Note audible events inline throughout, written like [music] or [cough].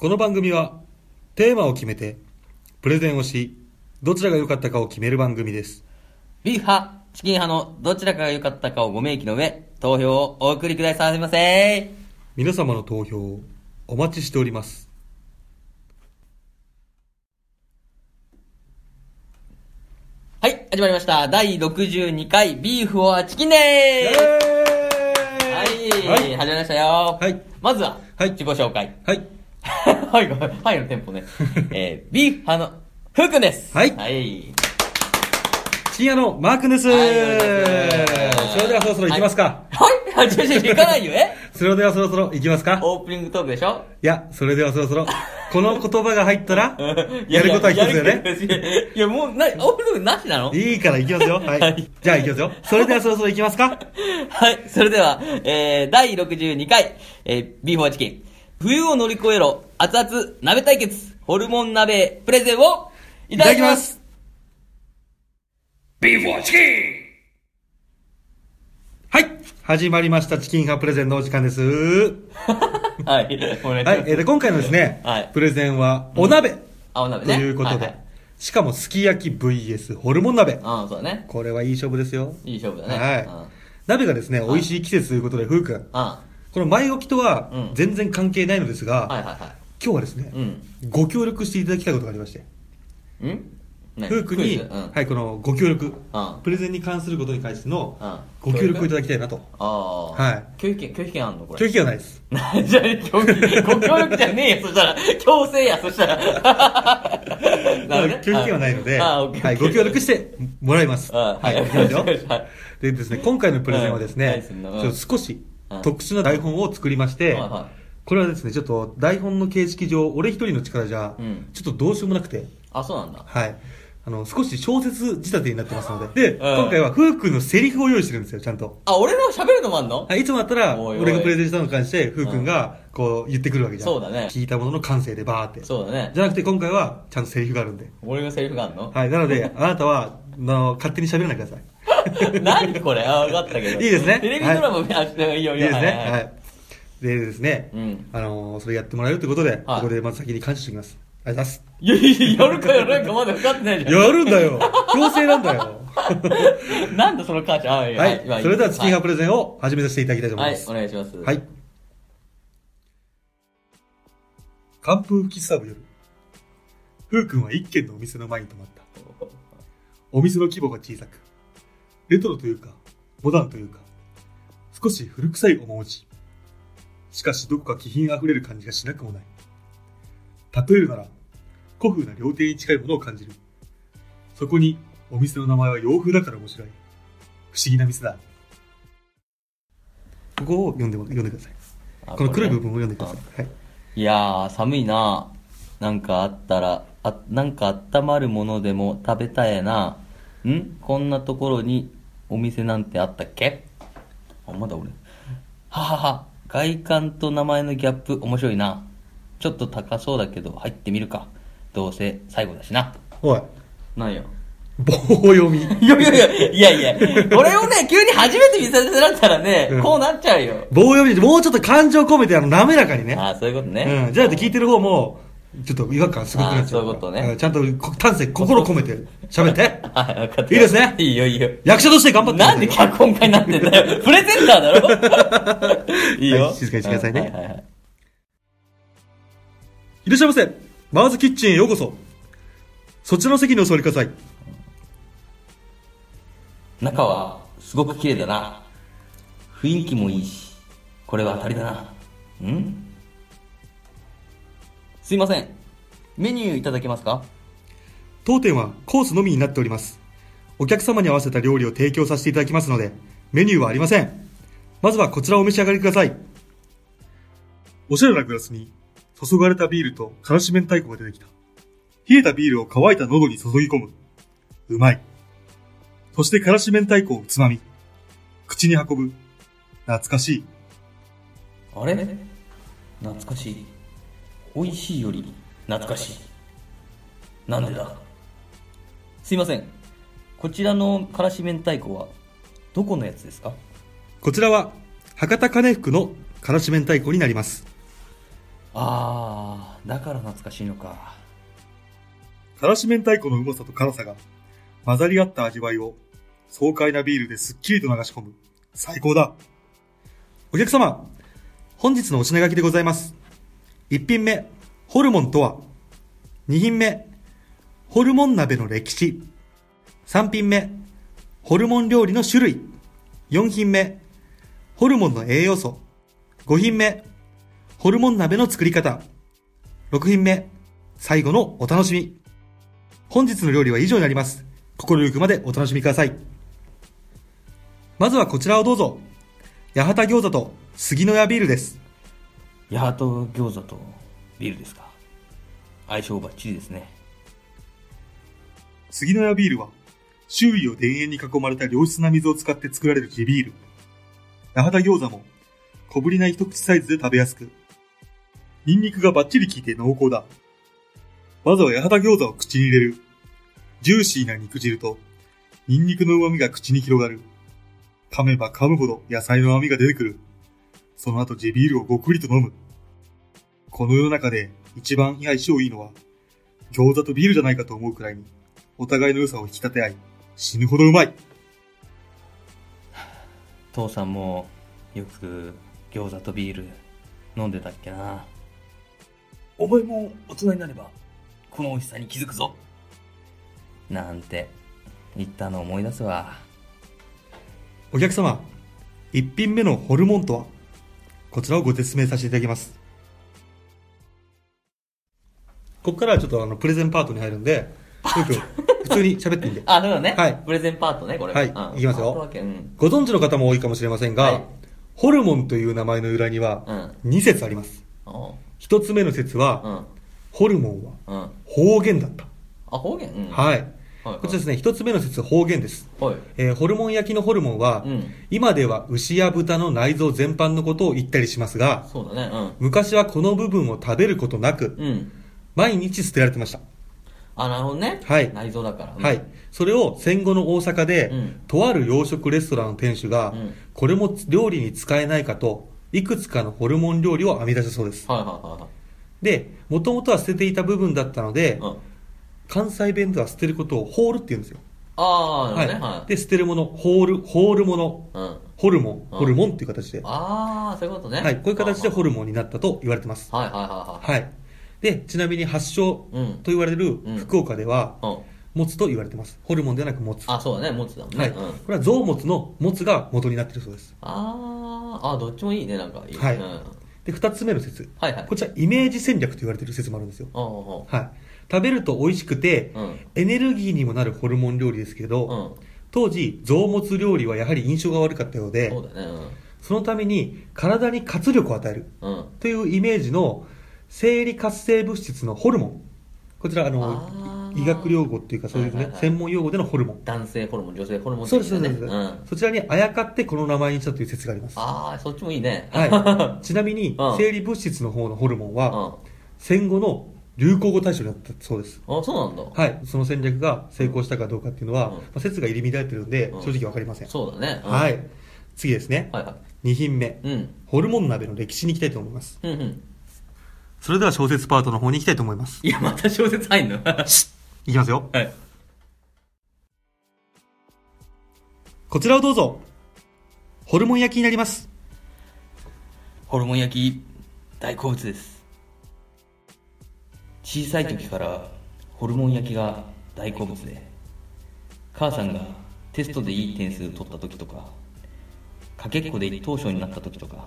この番組はテーマを決めてプレゼンをしどちらが良かったかを決める番組ですビーフ派、チキン派のどちらかが良かったかをご明記の上、投票をお送りくださいませ。皆様の投票をお待ちしておりますはい、始まりました。第62回ビーフはチキンでーすはい、はい始まりましたよ。はいまずは、はい自己紹介。はい [laughs] はい、はい、はいのテンポね。[laughs] えー、ビーフ派のふうくんです。はい。はい。深夜のマー君です、はいそれではそろそろ行きますか、はい、はい、ちょちょ行かないよ、え？[laughs] それではそろそろ行きますか。オープニングトークでしょ？いやそれではそろそろ。この言葉が入ったらやることは一つだよね。ね。いや、もう、な、オープニングなしなの？いいから行きますよ。はい、はい。じゃあ行きますよ。それではそろそろ行きますか。はい、それでは、えー、第62回、えー、ビーフォーチキン。冬を乗り越えろ、熱々鍋対決、ホルモン鍋プレゼンをいただきます。ビーフォーチキン。はい。始まりましたチキン派プレゼンのお時間です。[laughs] はい、お願いします。はい、えーで今回のですね、はい。プレゼンはお鍋。あ、お鍋ね。ということで、はいはい。しかもすき焼き VS ホルモン鍋。あそうだね。これはいい勝負ですよ。いい勝負だね。はい。うん。鍋がですね美味しい季節ということでふうくん。あこの前置きとはうん。全然関係ないのですが、はいはいは今日はですね、い。うん。ご協力していただきたいことがありまして。ん？ねふうくんに、クイズ？うん。はい、このご協力、うん。プレゼンに関することに関してのうん。ご協力をいただきたいなと。ああ。はい。拒否権、拒否権あんのこれ？拒否権はないです。[laughs] じゃあ、協議ご協力じゃねえよ、そしたら。強制や、そしたら。[laughs] なるほどね。拒否権はないので、あオッケー。はい、ご協力してもらいます。あはい。いきますよ。はい。でですね、今回のプレゼンはですね、ちょっと少しうん特殊な台本を作りましてはいは、これはですね、ちょっと台本の形式上、俺一人の力じゃうん、ちょっとどうしようもなくて、あ、そうなんだ。はい。あの、少し小説仕立てになってますので、で、うん今回は、ふうくんのセリフを用意してるんですよ、ちゃんと。あ、俺の喋るのもあんの？はい、いつもだったら、俺がプレゼンしたのに関して、ふうくんが、こう、言ってくるわけじゃん。そうだね聞いたものの感性でバーって。そうだねじ。ゃなくて、今回は、ちゃんとセリフがあるんで。俺のセリフがあんの？はい、なので、あなたは、あの、勝手に喋らないでください。[laughs] 何これ？あ、分かったけど。いいですねテレビドラマ見あ、いいよいいよ。いいですね。ははい。でですね、うんあのーそれやってもらえるということで、はいここでまず先に感謝しておきます。ありがとうございます。いやいや、やるかやらないかまだ分かってないじゃん。やるんだよ [laughs] 強制なんだよ [laughs] なんだその母ちゃん。あいやはい。まあそれではチキンハはプレゼンを始めさせていただきたいと思いはいます。お願いします。はい。寒風吹きすさぶ夜。ふうくんは一軒のお店の前に泊まった。お店の規模が小さく、レトロというか、モダンというか、少し古臭い面持ち。しかしどこか気品あふれる感じがしなくもない。例えるなら、古風な料亭に近いものを感じる。そこに、お店の名前は洋風だから面白い。不思議な店だ。ここを読んでも、読んでください。あこの黒い部分を読んでください。はい。いやー、寒いななんかあったら、あ、なんか温まるものでも食べたいな。ん？こんなところにお店なんてあったっけ？あ、まだ俺。ははは。外観と名前のギャップ面白いな。ちょっと高そうだけど入ってみるか。どうせ最後だしな。おい、なんよ。棒読み。[laughs] いやいやいや、いやいや、これをね、急に初めて見させられたらね、うんこうなっちゃうよ。棒読みで、もうちょっと感情込めて、あの、滑らかにね。あーそういうことね。うん。じゃなくて聞いてる方も、ちょっと違和感すごくなっちゃうそういうことねんちゃんとこ丹精、心込めて喋って。はい、分かった。いいですね？いいよいいよ。役者として頑張ってないんで脚本家になってんだよ。[laughs] プレゼンターだろ？[laughs] いいよ、はい静かにしてくださいねはいはいはいいらっしゃいませ。マーズキッチンへようこそ。そちらの席にお座りください。中はすごく綺麗だな。雰囲気もいいし、これは当たりだな。ん？すいません。メニューいただけますか？当店はコースのみになっております。お客様に合わせた料理を提供させていただきますので、メニューはありません。まずはこちらをお召し上がりください。おしゃれなグラスに注がれたビールとからし明太子が出てきた。冷えたビールを乾いた喉に注ぎ込む。うまい。そしてからし明太子をつまみ。口に運ぶ。懐かしい。あれ？懐かしい。美味しいより懐かしい。なんでだ？すいません。こちらのからし明太子は、どこのやつですか？こちらは、博多金福のからし明太子になります。あー、だから懐かしいのか。からし明太子のうまさと辛さが混ざり合った味わいを爽快なビールですっきりと流し込む。最高だ。お客様、本日のお品書きでございます。一品目、ホルモンとは？二品目、ホルモン鍋の歴史。三品目、ホルモン料理の種類。四品目、ホルモンの栄養素。五品目、ホルモン鍋の作り方。六品目、最後のお楽しみ。本日の料理は以上になります。心ゆくまでお楽しみください。まずはこちらをどうぞ。八幡餃子と杉の屋ビールです。ヤハト餃子とビールですか？相性バッチリですね。杉の屋ビールは、周囲を田園に囲まれた良質な水を使って作られる地ビール。八幡餃子も、小ぶりな一口サイズで食べやすく、ニンニクがバッチリ効いて濃厚だ。まずは八幡餃子を口に入れる。ジューシーな肉汁と、ニンニクの旨味が口に広がる。噛めば噛むほど野菜の甘みが出てくる。その後地ビールをごくりと飲む。この世の中で一番相性いいのは、餃子とビールじゃないかと思うくらいに、お互いの良さを引き立て合い、死ぬほどうまい。父さんもよく餃子とビール飲んでたっけな。お前も大人になれば、この美味しさに気づくぞ。なんて言ったのを思い出すわ。お客様、一品目のホルモンとは、こちらをご説明させていただきます。ここからはちょっとあの、プレゼンパートに入るんで、普通に喋ってみて。あ、だからね。はいプレゼンパートね、これ。はいうんいきますよ。ご存知の方も多いかもしれませんが、はいホルモンという名前の由来には、2説あります。おう一つ目の説は、うん。ホルモンはうん。方言だった。あ、方言？うん。はい。はい。こちらですね、一つ目の説、方言です。はい。えーホルモン焼きのホルモンは、うん今では牛や豚の内臓全般のことを言ったりしますが、そうだね。昔はこの部分を食べることなく、うん。うん。毎日捨てられてました。あ、なるほどね。はい内臓だから。うんはい。それを戦後の大阪で、うんとある洋食レストランの店主が、うんこれも料理に使えないかと、いくつかのホルモン料理を編み出したそうです。はいはいはいはい。で、もともとは捨てていた部分だったので、うん。関西弁では捨てることをホールって言うんですよ。ああ、なはいるほどね。はい。で、捨てるもの、ホール、ホールもの、うん。ホルモン、うんホルモンっていう形で、ああ、そういうことね。はい、こういう形でホルルモンになったと言われてます。はいはいはいはい。はい。で、ちなみに発祥うんと言われるうん福岡では、うん。もつと言われてます。ホルモンではなくもつ。はあ、そうだね。持つだもんい。ね。こうん。れは臓物のもつが元になっているそうです。ああ、あどっちもいいね、なんかいい。はいうん。で、二つ目の説。はいはい。こちら、イメージ戦略と言われている説もあるんですよ。おうおはい。食べると美味しくて、ううん。エネルギーにもなるホルモン料理ですけど、うん。当時、臓物料理はやはり印象が悪かったようで、そうだね。そのために体に活力を与えるうん。うん。というイメージの生理活性物質のホルモン。こちら、あの、あー医学用語っていうかそういうね、はいはいはい専門用語でのホルモン。男性ホルモン、女性ホルモンそうです、そうです、的なね。うん。そちらにあやかってこの名前にしたという説があります。ああ、そっちもいいね。はい。[laughs] ちなみにうん、生理物質の方のホルモンうん。は、あ、戦後の流行語大賞になったそうです。そうなんだ。はい。その戦略が成功したかどうかっていうのは、うんまあ、説が入り乱れてるんで、うん正直わかりません。そうだね。うんは。い。次ですね。はいは2品目。い。うん。ホルモン鍋の歴史に行きたいと思います。うんうん。それでは小説パートの方に行きたいと思います。いや、また小説入んの？はいきますよ。い。こちらをどうぞ。ホルモン焼きになります。ホルモン焼き、大好物です。小さい時からホルモン焼きが大好物で、母さんがテストでいい点数取った時とか、かけっこで一等賞になった時とか、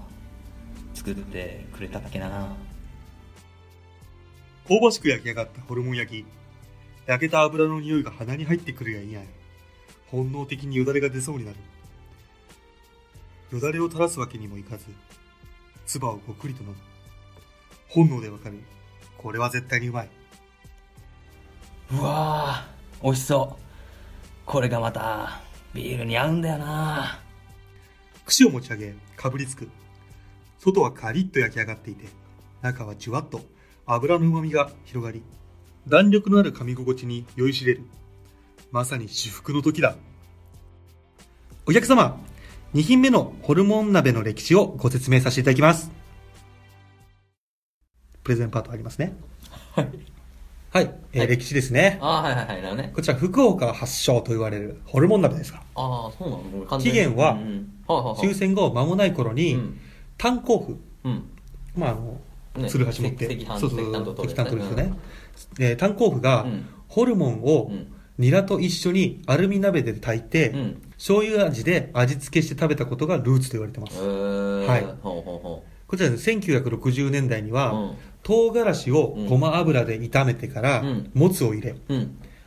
作ってくれたっけな。香ばしく焼き上がったホルモン焼き。焼けた油の匂いが鼻に入ってくるやいや。本能的によだれが出そうになる。よだれを垂らすわけにもいかず、唾をごくりと飲む。本能でわかる。これは絶対にうまい。うわー、美味しそう。これがまた、ビールに合うんだよな。串を持ち上げ、かぶりつく。外はカリッと焼き上がっていて、中はじゅわっと油の旨味が広がり、弾力のある噛み心地に酔いしれる。まさに至福の時だ。お客様、2品目のホルモン鍋の歴史をご説明させていただきます。プレゼンパートありますね。はい。はい。えーはい歴史ですね。ああ、はいはいはい。なるほどね。こちら、福岡発祥と言われるホルモン鍋ですが、ああ、そうなのもう完全に起源は。終戦後間もない頃に、うん炭鉱夫、うん。まあ、あの、ね鶴橋持って、そうそう石炭と取る人やつねね。で炭鉱夫がうん、ホルモンをうんニラと一緒にアルミ鍋で炊いて、うん醤油味で味付けして食べたことがルーツと言われてまえす。ー。はいほうほうほこちらね、1960年代には、うん唐辛子をごま油で炒めてから、うんもつを入れ。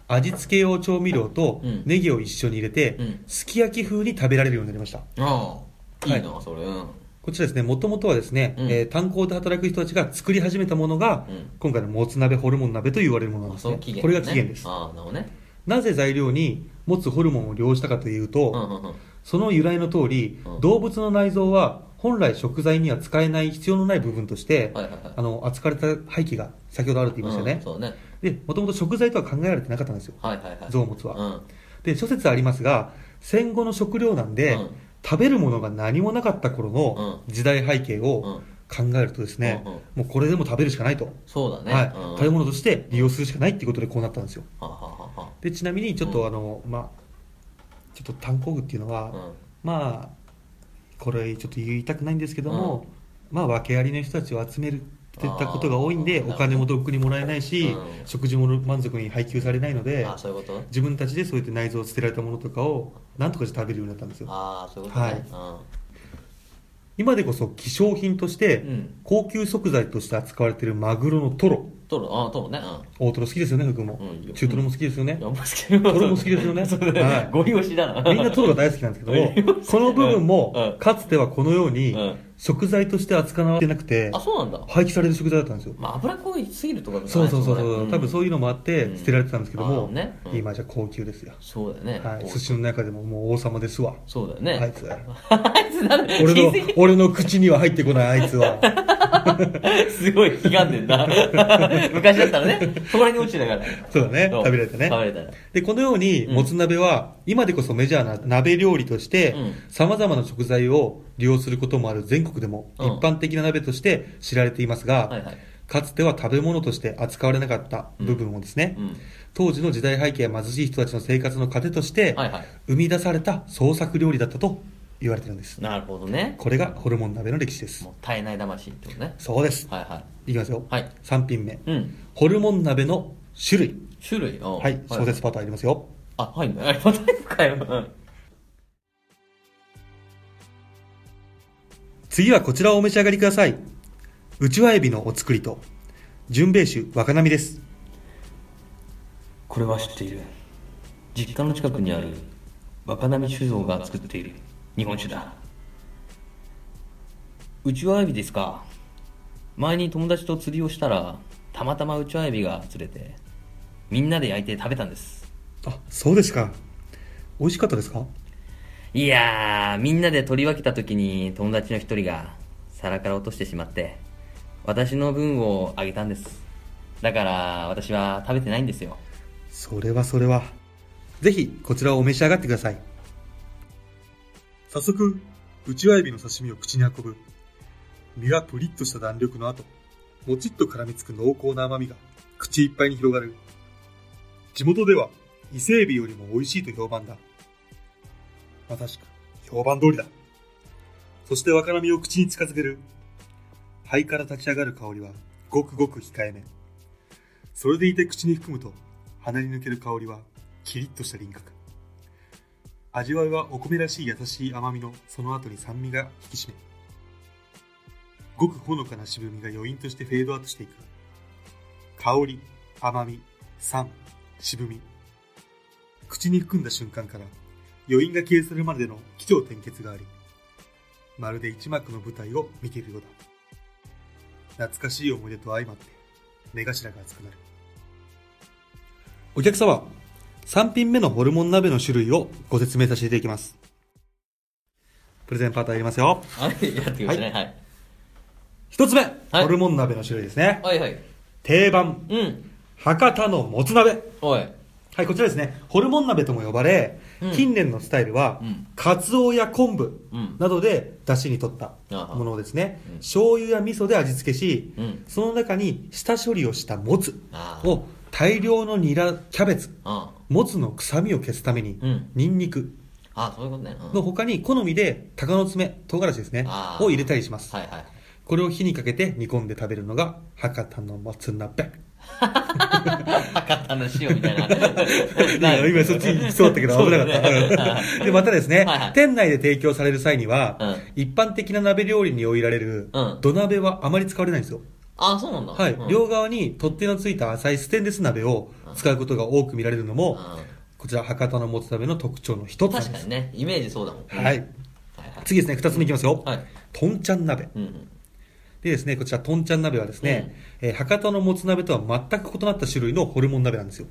味付け用調味料とうんネギを一緒に入れて、うんすき焼き風に食べられるようになりました。ああ、いいはな、それ。うん。こちらですね、もともとはですね、うんえー炭鉱で働く人たちが作り始めたものが、うん今回のもつ鍋、ホルモン鍋と言われるものなんあ、ですね。その起源、これが起源です。なるほどね。なぜ材料にもつホルモンを利用したかというと、うんうんうん。その由来の通り、うん動物の内臓は本来食材には使えない必要のない部分として、はいはいはいあの扱われた廃棄が先ほどあると言いましたよね。うんそうね。で、もともと食材とは考えられてなかったんですよ。はいはいはい。臓物はうん。で、諸説ありますが、戦後の食料なんで、うん食べるものが何もなかった頃の時代背景を考えるとですね、うんうんもうこれでも食べるしかないと。そうだね。はい、うん食べ物として利用するしかないっていうことでこうなったんですよ。で、ちなみにちょっと、うんあの、まあ、ちょっと炭鉱具っていうのは。まあ、これちょっと言いたくないんですけども、まあ、訳ありの人たちを集めるっていったことが多いんで、お金もとっくにもらえないし、うん食事も満足に配給されないので、自分たちでそうやって内臓を捨てられたものとかを、なんとかして食べるようになったんですよ。ああ、そういうことね。今でこそ希少品として、うん高級食材として扱われているマグロのトロ。うん。トロ、ああ、トロね。大トロ好きですよね、福も。うん中トロも好きですよねうん。。いや、もう好きだトロも好きですよねそうだはいね。ゴリ押しだな。みんなトロが大好きなんですけどもうん、この部分うもん、かつてはこのようにうん、食材として扱われてなくてあ、、そうなんだ。廃棄される食材だったんですよ。まあ、脂濃いすぎるとかそうそうそうそう、ん多分そういうのもあってうん捨てられてたんですけどあも今じゃ高級ですよ。そうだよね。はい、寿司の中でももう王様ですわ。そうだよね。あいつ。[laughs] あいつなんで俺の俺の口には入ってこないあいつは。[laughs] すごい悲願でんな。[laughs] 昔だったらね、そこらに落ちてたから。そうだね食べられたね食べれたら。で、このように、うんもつ鍋は、今でこそメジャーな鍋料理としてうん、様々な食材を利用することもある全国でも、うん一般的な鍋として知られていますが、はいはい。かつては食べ物として扱われなかった部分をですね、うん。当時の時代背景や貧しい人たちの生活の糧として、はいはい。生み出された創作料理だったと言われてるんです。なるほどね。これがホルモン鍋の歴史ですも。う絶えない魂ってことね。そうです。はいはいきますよ。はい3品目。い。うん。ホルモン鍋の種類。種類？ははい、小説パートありますよ。あ、はいね。あ、また行くかよ。うん次はこちらをお召し上がりください。うちわエビのお作りと、純米酒若波です。これは知っている。実家の近くにある若波酒造が作っている日本酒だ。うちわエビですか。前に友達と釣りをしたら、たまたまうちわエビが釣れて、みんなで焼いて食べたんです。あ、そうですか。美味しかったですかいやー、みんなで取り分けた時に友達の一人が皿から落としてしまって、私の分をあげたんです。だから私は食べてないんですよ。それはそれは。ぜひ、こちらをお召し上がってください。早速、うちわエビの刺身を口に運ぶ。身がプリッとした弾力の後、もちっと絡みつく濃厚な甘みが口いっぱいに広がる。地元では伊勢エビよりも美味しいと評判だ。まさしく、評判通りだ。そして若波を口に近づける。肺から立ち上がる香りはごくごく控えめ。それでいて口に含むと鼻に抜ける香りはキリッとした輪郭。味わいはお米らしい優しい甘みのその後に酸味が引き締め。ごくほのかな渋みが余韻としてフェードアウトしていく。香り、甘み、酸、渋み。口に含んだ瞬間から余韻が消え去るまでの起承転結があり、まるで一幕の舞台を見ているようだ。懐かしい思い出と相まって目頭が熱くなる。お客様、3品目のホルモン鍋の種類をご説明させていただきます。プレゼンパート入りますよ。はい、やってくださいね。はい。一つ目、はいホルモン鍋の種類ですね。はいはい。定番、うん。博多のもつ鍋。おい。はい、こちらですね、ホルモン鍋とも呼ばれ、うん。近年のスタイルは、うん。カツオや昆布うん。などで出汁に取ったものをですね、うん。醤油や味噌で味付けし、うん。その中に下処理をしたもつあーを大量のニラ、キャベツ、あもつの臭みを消すために、うん。ニンニクあそういうことね、うん。の他に好みで鷹の爪、唐辛子ですねあ、ーを入れたりします。はいはい。これを火にかけて煮込んで食べるのが博多のもつ鍋。博多の塩みたいないや今そっちに行きそうだったけど危なかった。で、またですね、はいはい。店内で提供される際には、うん。一般的な鍋料理に置いられるうん。土鍋はあまり使われないんですよ。あそうなんだ。はい、うん。両側に取っ手のついた浅いステンレス鍋を使うことが多く見られるのも、うこちら博多のもつ鍋の特徴の一んつ。確かにね。イメージそうだもん。はい。はいはい。次ですね、二つ目いきますよ。はい。とんちゃん鍋。うんでですね、こちら、とんちゃん鍋はですね、えー博多のもつ鍋とは全く異なった種類のホルモン鍋なんですよ。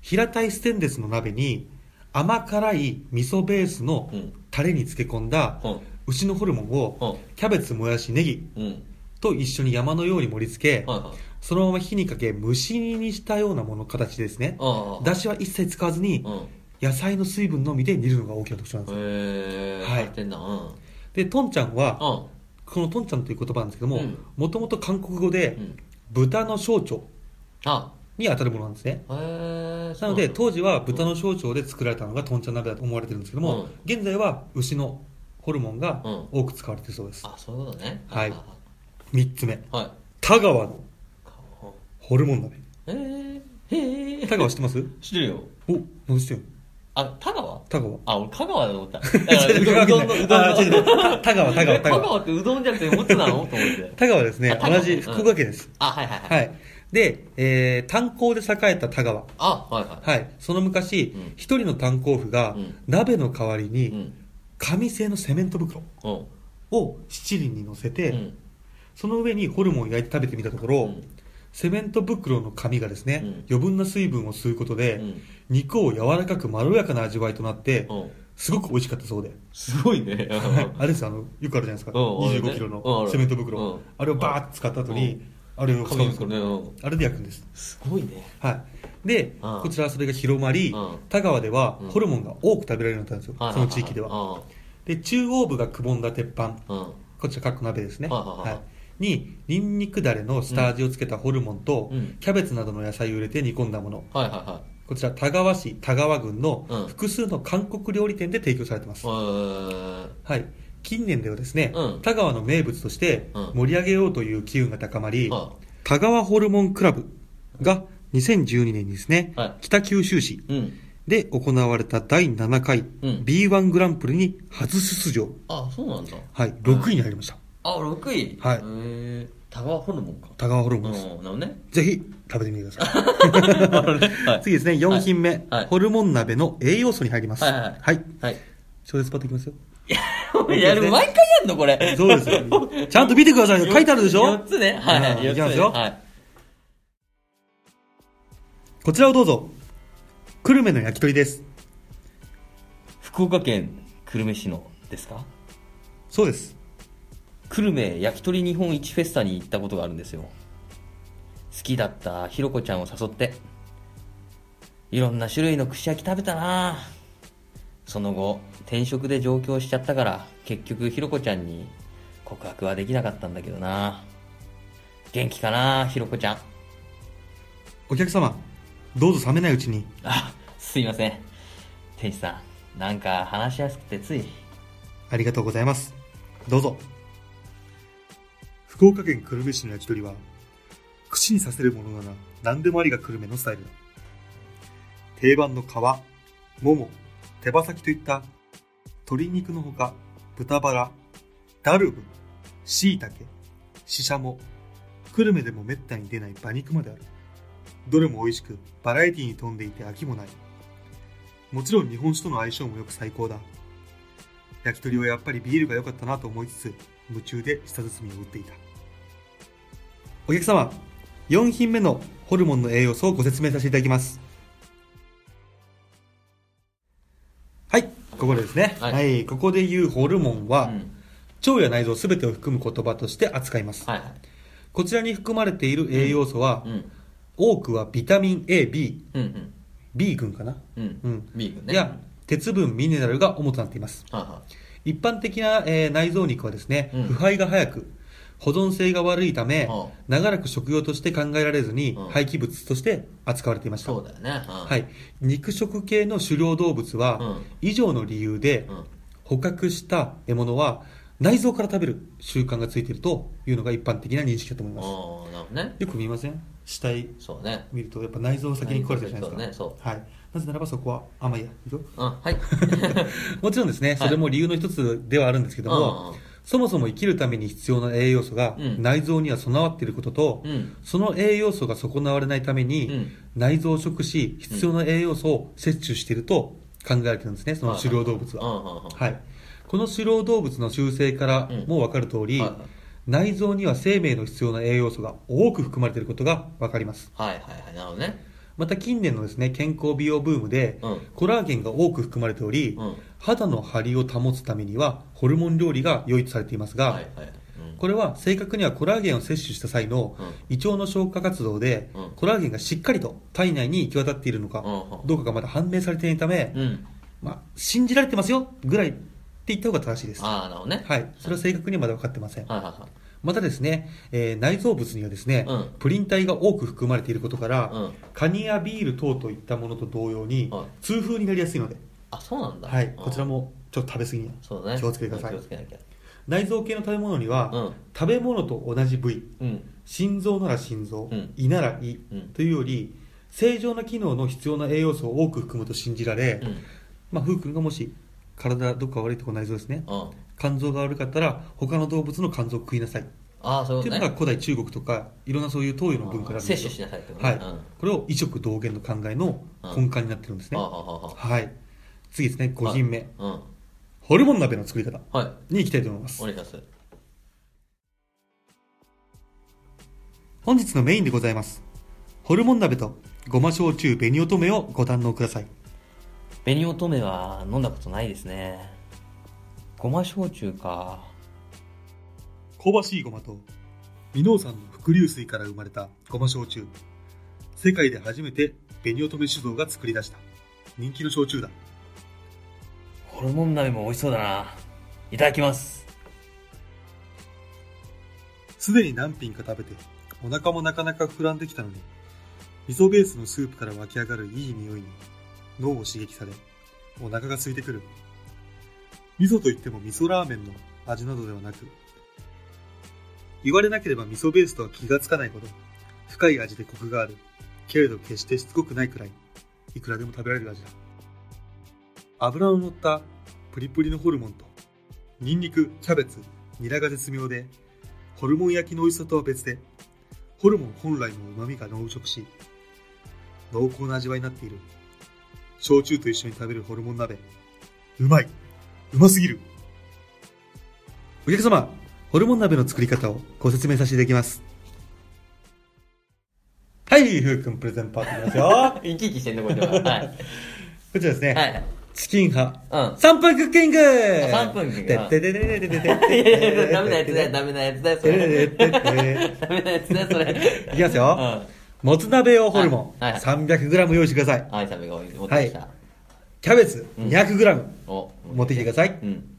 平たいステンレスの鍋に、甘辛い味噌ベースのうん。タレに漬け込んだうん。牛のホルモンを、キャベツ、もやし、ネギうん。と一緒に山のように盛り付け、はいはい。そのまま火にかけ蒸し煮にしたようなもの形ですね。ああだしは一切使わずに、うん。野菜の水分のみで煮るのが大きな特徴なんですよ。へえはい。やってんだうん。で、とんちゃんは、うんこのとんちゃんという言葉なんですけどもうん、もともと韓国語でう、ん。豚の小腸あ。に当たるものなんですね。へえなので、当時は豚の小腸で作られたのがとんちゃん鍋だと思われてるんですけども、うん。現在は牛のホルモンがうん。多く使われているそうです。あそういうことね。はい。あ3つ目、はい。田川の顔ホルモン鍋。えー、へえ田川知ってます？知ってるよ。お、何してんの？あ田川？田川。あ俺香川だと思った。[laughs] だ違からうどんうどんのうどんの。あ違う違う。た田川、田川、田香川。川ってうどんじゃなくてもつなの？と思って。田川ですね。同じ福岡県です。あはいはいはい。はい。で、えー、炭鉱で栄えた田川。あはいはい。はい。その昔うん、一、人の炭鉱夫がうん、鍋の代わりに、うん。紙製のセメント袋うん。を七輪に乗せて、うん。その上にホルモンを焼いて食べてみたところ、うんセメント袋の紙がですね、うん。余分な水分を吸うことで、うん。肉を柔らかくまろやかな味わいとなって、うん。すごく美味しかったそうで。すごいね。[laughs] あれですよあの、よくあるじゃないですか。うんあるね。25キロうんあのる。セメント袋。うん。あれをバーッと使った後に、うん。あれを使うんですね。うん。あれで焼くんです。すごいね。はい。で、うん。こちらはそれが広まり、うん。田川ではうん。ホルモンが多く食べられるようになったんですよ。その地域では。はで、中央部がくぼんだ鉄板。こちら、各鍋ですね。はいはい。はいはい。に、ニンニクだれの下味をつけたホルモンと、うんキャベツなどの野菜を入れて煮込んだもの。はいはいはこちら、田川市、田川郡のうん複数の韓国料理店で提供されてます。いははい。近年ではですね、うん田川の名物としてうん盛り上げようという機運が高まり、は田川ホルモンクラブが2012年にですね、はい北九州市いうんで行われた第7回ん B1 グランプリに初出場。あそうなんだはい、6位に入りました。あ6位はいへえ田川ホルモンか田川ホルうんモンです。なるほどねぜひ食べてみてください。[laughs] [laughs] 次ですね、4品目、はいホルモン鍋の栄養素に入ります。はいはいはい小説パッといきますよ。いや、毎回やんのこれ。そうですよ。ちゃんと見てくださいよ。[laughs] 書いてあるでしょ？4つね。はいはい。四つうんいきますよはい。こちらをどうぞ。久留米の焼き鳥です。福岡県久留米市のですか？そうです。久留米焼き鳥日本一フェスタに行ったことがあるんですよ。好きだったひろこちゃんを誘って、いろんな種類の串焼き食べたなその後、転職で上京しちゃったから、結局ひろこちゃんに告白はできなかったんだけどな元気かなひろこちゃん？お客様、どうぞ冷めないうちに。あ、すいません。天使さん、なんか話しやすくてつい。ありがとうございます。どうぞ。福岡県久留米市の焼き鳥は、串に刺せるものなら何でもありが久留米のスタイルだ。定番の皮、もも、手羽先といった鶏肉のほか、豚バラ、ダルブ、椎茸、シシャモ、久留米でもめったに出ない馬肉まである。どれも美味しく、バラエティに富んでいて飽きもない。もちろん日本酒との相性もよく最高だ。焼き鳥はやっぱりビールが良かったなと思いつつ、夢中で舌包みを打っていた。お客様、4品目のホルモンの栄養素をご説明させていただきます。はい、ここでですね。は、はいいここで言うホルモンは、うん。腸や内臓すべてを含む言葉として扱います。はいはい。こちらに含まれている栄養素は、うん。多くはビタミン A、B、うんうん。B 群かな？うん。うん。B 群ね。や、鉄分、ミネラルが主となっています。はいは一般的な、えー内臓肉はですね、うん腐敗が早く、保存性が悪いためはあ、長らく食用として考えられずにうん、廃棄物として扱われていまい。した。そうだよね。うんはい。肉食系の狩猟動物は、うん以上の理由で、うん。捕獲した獲物は内臓から食べる習慣がついているというのが一般的な認識だと思います。なるほどね。よく見ません？死体そうね。見るとやっぱ内臓を先に食われてるじゃないですか。そうねそはい。なぜならばそこは、あ、まあいいや、いくようん、はい。[laughs] もちろんですね、それも理由の一つではあるんですけども、うんそもそも生きるために必要な栄養素がうん内臓には備わっていることと、うん。その栄養素が損なわれないために、うん内臓を食し、必要な栄養素を摂取していると考えられてるんですね、その狩猟動物は。はい。この狩猟動物の習性からも分かる通り、はいはい内臓には生命の必要な栄養素が多く含まれていることが分かります。はいはいはい。なるほどね。また近年のですね、健康美容ブームで、うんコラーゲンが多く含まれており、うん肌の張りを保つためにはホルモン料理が良いとされていますが、はいはい。うんこれは正確にはコラーゲンを摂取した際のうん胃腸の消化活動で、うんコラーゲンがしっかりと体内に行き渡っているのかうんどうかがまだ判明されていないため、うん。まあ、信じられてますよぐらいって言った方が正しいです。ああ、なるほどね。はい。それは正確にはまだ分かってません。はいはいはい。またですね、えー内臓物にはですね、うんプリン体が多く含まれていることから、うんカニやビール等といったものと同様に、はい痛風になりやすいので、あ、そうなんだ。はい、うんこちら。もちょっと食べ過ぎにはそうだね。気をつけてください気をつけなきゃ。内臓系の食べ物には、うん食べ物と同じ部位うん。心臓なら心臓、うん胃なら胃、うんというより正常な機能の必要な栄養素を多く含むと信じられ、うん。まあ、ふうくんがもし体どっか悪いとこ内臓ですねうん。肝臓が悪かったら他の動物の肝臓を食いなさいっああ、そう。ていうのが古代中国とかいろんなそういう東洋の文化があるんです取しなさいってことはい、ね。うんこれを異色同源の考えの根幹になってるんですね、ああ、はあははい次ですね5人目、あ。うん。ホルモン鍋の作り方はい。に行きたいと思いますお願いします。本日のメインでございますホルモン鍋とごま焼酎紅乙女をご堪能ください紅乙女は飲んだことないですね。ごま焼酎か。香ばしいごまと箕面山の伏流水から生まれたごま焼酎世界で初めて紅乙女酒造が作り出した人気の焼酎だホルモン鍋も美味しそうだな。いただきます。すでに何品か食べてお腹もなかなか膨らんできたのに味噌ベースのスープから湧き上がるいい匂いに脳を刺激されお腹が空いてくる味噌といっても味噌ラーメンの味などではなく言われなければ味噌ベースとは気がつかないほど深い味でコクがあるけれど決してしつこくないくらいいくらでも食べられる味だ油の乗ったプリプリのホルモンとニンニク、キャベツ、ニラが絶妙でホルモン焼きの美味しさとは別で、ホルモン本来の旨味が濃縮し、濃厚な味わいになっている。焼酎と一緒に食べるホルモン鍋。うまいうますぎるお客様、ホルモン鍋の作り方をご説明させていただきます。はい、ふうくんプレゼンパートいきますよ。[laughs] 生き生きしてんね、これでは。はい。[laughs] こちらですね。はい。チキン派。うん。3分クッキング3分クッキングてっててててててていやいやダメなやつだよ、ダメなやつだよ、それ。ダメなやつだよ、それ。いきますよ。うん。もつ鍋用ホルモン、はいはい 300g 用意してください。はい、サメが持ってきました。キャベツうん 200g お、持ってきてください。うん。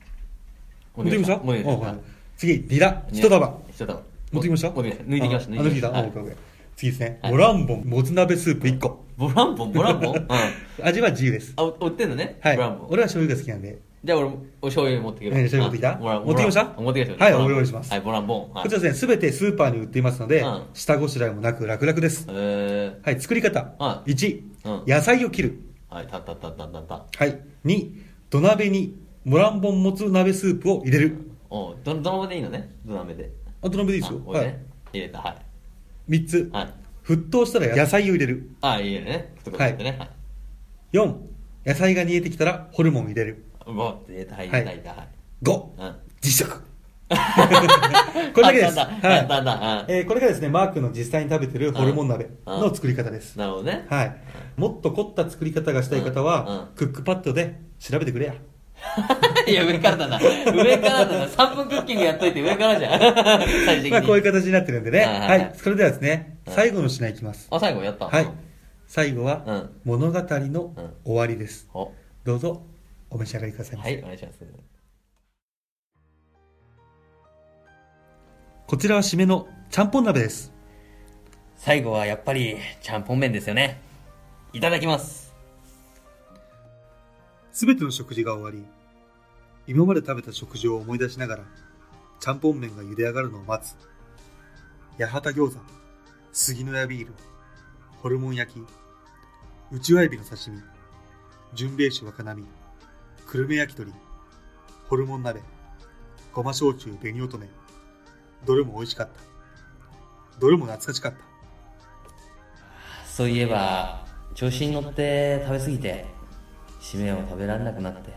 持ってきました持ってきまし。次、ニラ、一束。一束。持ってきました持ってきました。抜いてきました、あ抜いてきた。次ですね。はいモランボン、もつ鍋スープ1個。ボランボン、ボランボン？[laughs] うん。味は自由です。あ、売ってんのね？はいボランボン。。俺は醤油が好きなんで。じゃあ俺、お醤油持ってきる。え醤油持ってきた？あボラン持ってきました？ボラン持ってきました。はいボランボンお願いしますはい、ボランボン。はいこちらですね、すべてスーパーに売っていますのでうん、下ごしらえもなく楽々です。えはい、作り方。は1うん、野菜を切る。ー。はい、たったったったったった。はい。2、土鍋にモランボンもつ鍋スープを入れる。おうど、どのままでいいのね？土鍋で。あ、土鍋でいいですよ。はいあこれね。。入れた、はい。3つ、はい。沸騰したら野菜を入れる。あ、いいよね。一言言ってね。はい。4、野菜が煮えてきたらホルモンを入れる。うわって入れた、はい、はい入れた、はい。5、うん。実食。[laughs] これだけです。あったあったあったあったえーこれがですね、マークの実際に食べてるホルモン鍋の作り方です。なるほどね。はい。もっと凝った作り方がしたい方は、クックパッドで調べてくれや。[laughs] いや、上からだな。上からだな。3分クッキングやっといて上からじゃん。[laughs] 最終的に。まあこういう形になってるんでね。はいはいはいはい。それではですね、はい最後の品いきます。あ、最後やった。はい。最後はうん物語のうん終わりです。おどうぞお召し上がりください。はいお願いしますこちらは締めのちゃんぽん鍋です。最後はやっぱりちゃんぽん麺ですよねいただきますすべての食事が終わり、今まで食べた食事を思い出しながら、ちゃんぽん麺が茹で上がるのを待つ。八幡餃子、杉の屋ビール、ホルモン焼き、うちわエビの刺身、純米酒若波、久留米焼き鳥、ホルモン鍋、ごま焼酎紅乙女。どれも美味しかった。どれも懐かしかった。そういえば調子に乗って食べ過ぎて締めを食べられなくなって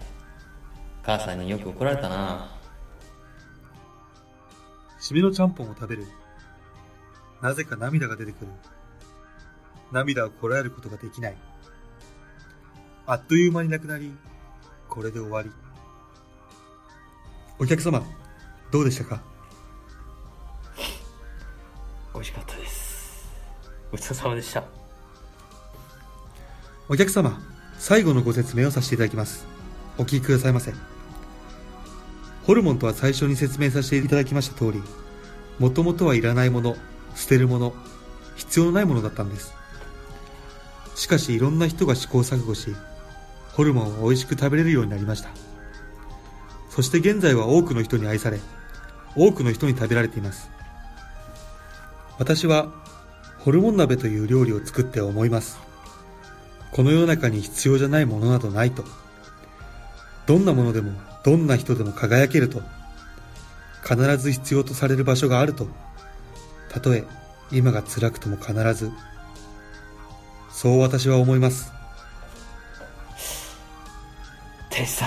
母さんによく怒られたな締めのちゃんぽんを食べる。なぜか涙が出てくる。涙をこらえることができない。あっという間になくなり、これで終わり。お客様、どうでしたか？美味しかったですごちそうさまでしたお客様、最後のご説明をさせていただきます。お聞きくださいませ。ホルモンとは最初に説明させていただきました通り、もともとはいらないもの、捨てるもの、必要のないものだったんです。しかしいろんな人が試行錯誤し、ホルモンを美味しく食べれるようになりました。そして現在は多くの人に愛され、多くの人に食べられています。私は、ホルモン鍋という料理を作って思います。この世の中に必要じゃないものなどないと。どんなものでも、どんな人でも輝けると。必ず必要とされる場所があると。たとえ、今が辛くとも必ず。そう私は思います。テスさ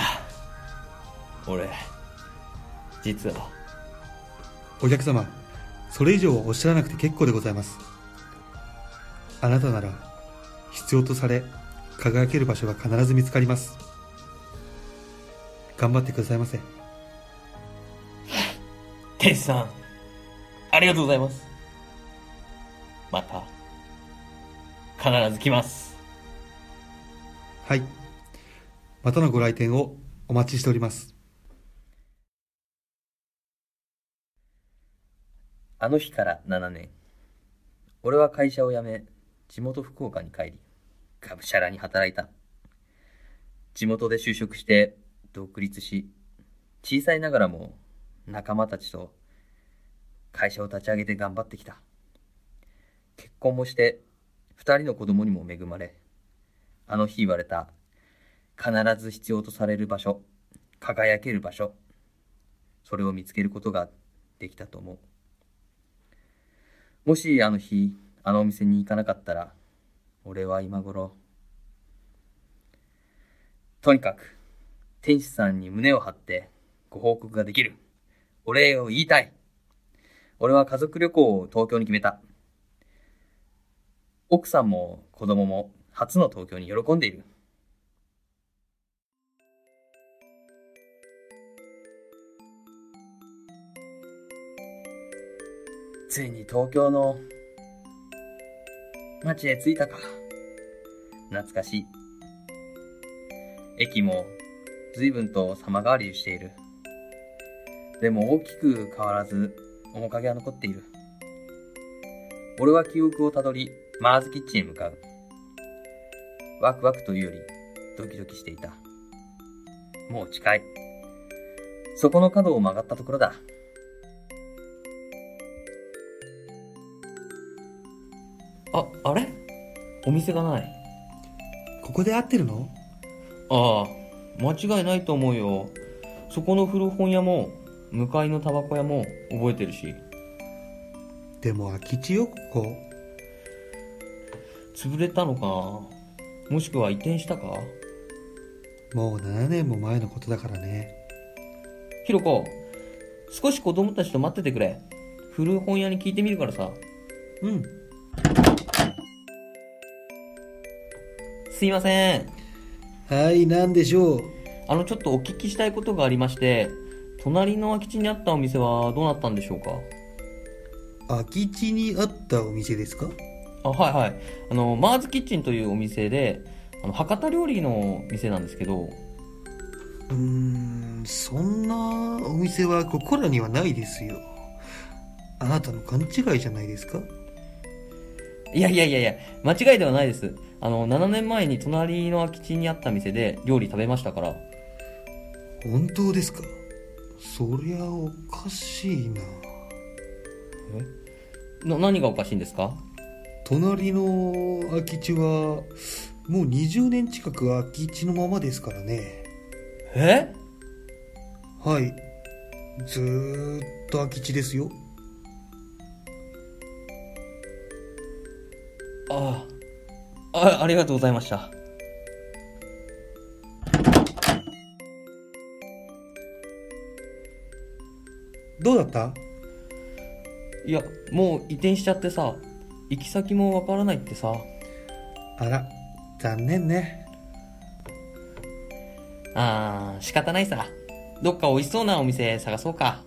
俺実はお客様、それ以上はおっしゃらなくて結構でございます。あなたなら、必要とされ、輝ける場所が必ず見つかります。頑張ってくださいませ。テスさんありがとうございますまた必ず来ますはい。またのご来店をお待ちしております。あの日から7年俺は会社を辞め地元福岡に帰りがむしゃらに働いた。地元で就職して独立し小さいながらも仲間たちと会社を立ち上げて頑張ってきた。結婚もして二人の子供にも恵まれあの日言われた必ず必要とされる場所輝ける場所それを見つけることができたと思う。もしあの日、あのお店に行かなかったら、俺は今頃。とにかく、天使さんに胸を張ってご報告ができる。お礼を言いたい。俺は家族旅行を東京に決めた。奥さんも子供も初の東京に喜んでいる。ついに東京の街へ着いたか。懐かしい。駅も随分と様変わりしている。でも大きく変わらず面影は残っている。俺は記憶をたどり、マーズキッチンへ向かう。ワクワクというよりドキドキしていた。もう近い。そこの角を曲がったところだ。あ、あれ？お店がない。ここで合ってるの？ああ、間違いないと思うよ。そこの古本屋も、向かいのタバコ屋も覚えてるし。でも空き地よ、ここ。潰れたのか？なもしくは移転したか？もう7年も前のことだからね。ひろこ、少し子供たちと待っててくれ。古本屋に聞いてみるからさ。うん。すいません。はい、なんでしょう？あの、ちょっとお聞きしたいことがありまして、隣の空き地にあったお店はどうなったんでしょうか？空き地にあったお店ですか？あ、はいはい。あの、マーズキッチンというお店で、あの、博多料理の店なんですけど、うーん、そんなお店はここらにはないですよ。あなたの勘違いじゃないですか？いやいやいやいや、間違いではないです。あの、7年前に隣の空き地にあった店で料理食べましたから。本当ですか？そりゃおかしいな。な、何がおかしいんですか？隣の空き地は、もう20年近く空き地のままですからね。え？はい。ずーっと空き地ですよ。ああ。あ、ありがとうございました。どうだった？いや、もう移転しちゃってさ、行き先もわからないってさ。あら、残念ね。あー、仕方ないさ。どっか美味しそうなお店探そうか。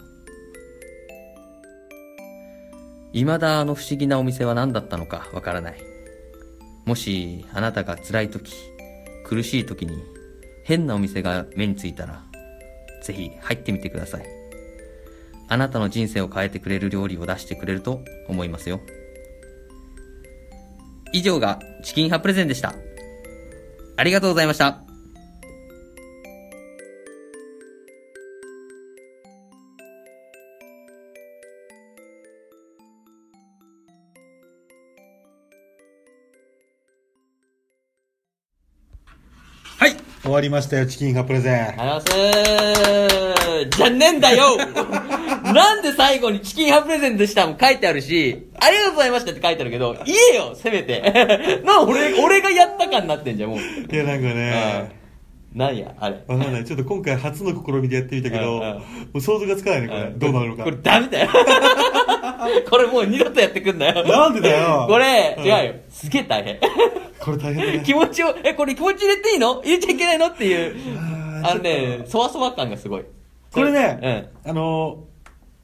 未だあの不思議なお店は何だったのかわからない。もし、あなたが辛い時、苦しい時に、変なお店が目についたら、ぜひ入ってみてください。あなたの人生を変えてくれる料理を出してくれると思いますよ。以上がチキンハプレゼンでした。ありがとうございました。終わりましたよ、チキンカプレゼン。あります。じゃねえんだよ [laughs] なんで最後にチキンハプレゼントでしたも書いてあるし、ありがとうございましたって書いてあるけど、言えよせめて。[laughs] な、俺、俺がやったかになってんじゃん、もう。いや、なんかね、何や、あれ。わかんない。ちょっと今回初の試みでやってみたけど、もう想像がつかないね、これ。どうなるのかこ。れダメだよ。[laughs] これもう二度とやってくんなよ。なんでだよこれ、うん違うよ。すげえ大変。これ大変だね。気持ちを、え、これ気持ち入れていいの？入れちゃいけないの？っていう。あのね、そわそわ感がすごい。これね、あの、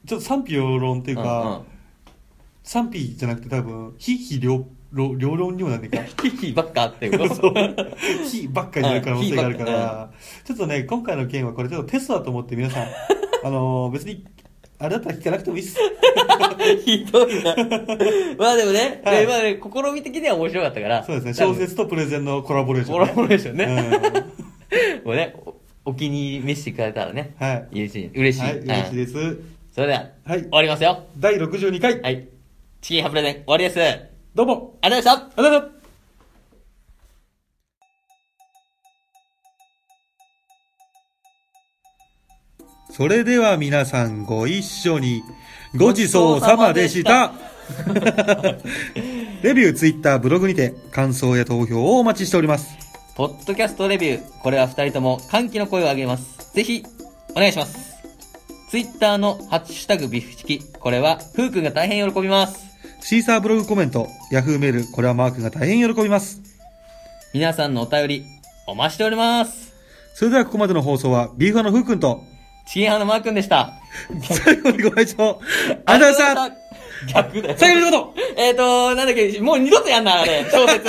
ちょっと賛否両論っていううん。うんうんか、賛否じゃなくて多分、非非両両両論にもなんねえか。[laughs] ヒヒばっかってこと [laughs] そう。非ばっかりになる可能性があるかうんちょっとね、今回の件はこれちょっとテストだと思って皆さん、[laughs] あの、別に、あれだったら聞かなくてもいいっす。[laughs] ひどいな。[laughs] まあでもね、はいあね、試み的には面白かったから。そうですね、小説とプレゼンのコラボレーション、コラボレーションねうん [laughs] もうね、おお気に召してくれたらね。はい。嬉しい。嬉しい。嬉しいです。それでは、はい終。わりますよ。第62回。はい。チキンハプレゼン終わりです。ありどうも。がとうございました。ありがとうございます。それでは皆さんご一緒に、ごちそうさまでした。[laughs] レビュー、ツイッター、ブログにて感想や投票をお待ちしております。ポッドキャストレビュー。これは二人とも歓喜の声を上げます。ぜひ、お願いします。ツイッターのハッシュタグビフチキ。これは、ふうくんが大変喜びます。シーサーブログコメント、ヤフーメール、これはマークが大変喜びます。皆さんのお便り、お待ちしております。それではここまでの放送は、ビーファのふうくんと、チキン派のマーくんでした。最後にご愛聴あざいました逆だよ。最後に一言えっと、なんだっけ、もう二度とやんな、あれ、小説。